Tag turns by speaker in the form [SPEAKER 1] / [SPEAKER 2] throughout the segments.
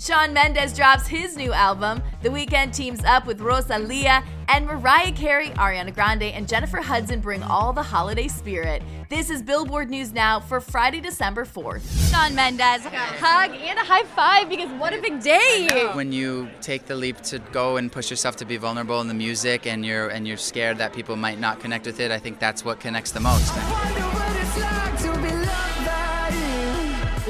[SPEAKER 1] Shawn Mendes drops his new album. The Weeknd teams up with Rosalia, and Mariah Carey, Ariana Grande, and Jennifer Hudson bring all the holiday spirit. This is Billboard News Now for Friday, December 4th.
[SPEAKER 2] Shawn Mendes, hug and a high five because what a big day!
[SPEAKER 3] when you take the leap to go and push yourself to be vulnerable in the music and you're and you're scared that people might not connect with it i think that's what connects the most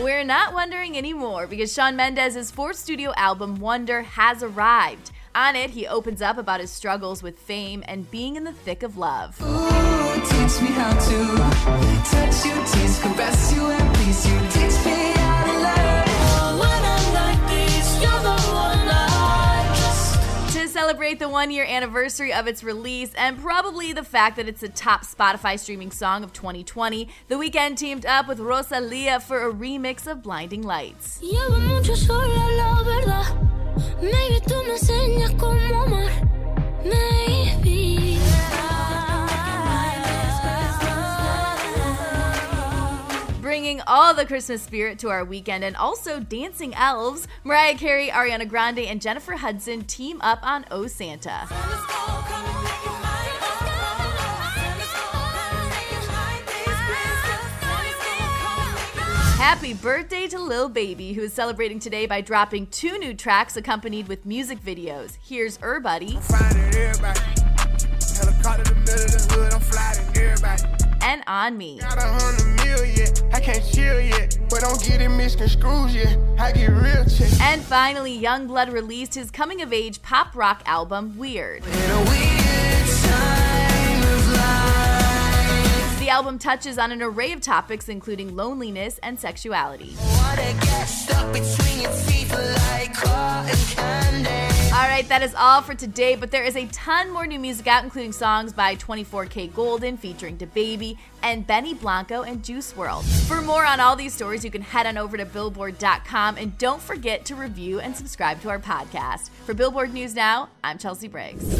[SPEAKER 1] We're not wondering anymore because Shawn Mendes' fourth studio album, Wonder, has arrived. On it, he opens up about his struggles with fame and being in the thick of love.
[SPEAKER 4] Teach
[SPEAKER 1] celebrate the one year anniversary of its release and probably the fact that it's the top Spotify streaming song of 2020, The Weeknd teamed up with Rosalia for a remix of Blinding Lights. Bringing all the Christmas spirit to our weekend and also dancing elves, Mariah Carey, Ariana Grande, and Jennifer Hudson team up on Oh Santa. Happy birthday to Lil Baby, who is celebrating today by dropping two new tracks accompanied with music videos. Here's Errybody and On Me.
[SPEAKER 5] Got a hundred I can't chill yet, but don't get it misconstrued yet. I get real.
[SPEAKER 1] And finally, YUNGBLUD released his coming of age pop rock album, Weird.
[SPEAKER 4] In a weird time of life.
[SPEAKER 1] The album touches on an array of topics, including loneliness and sexuality. Right, that is all for today, but there is a ton more new music out, including songs by 24kGoldn featuring DaBaby and Benny Blanco and Juice WRLD. For more on all these stories, you can head on over to Billboard.com and don't forget to review and subscribe to our podcast. For Billboard News Now, I'm Chelsea Briggs.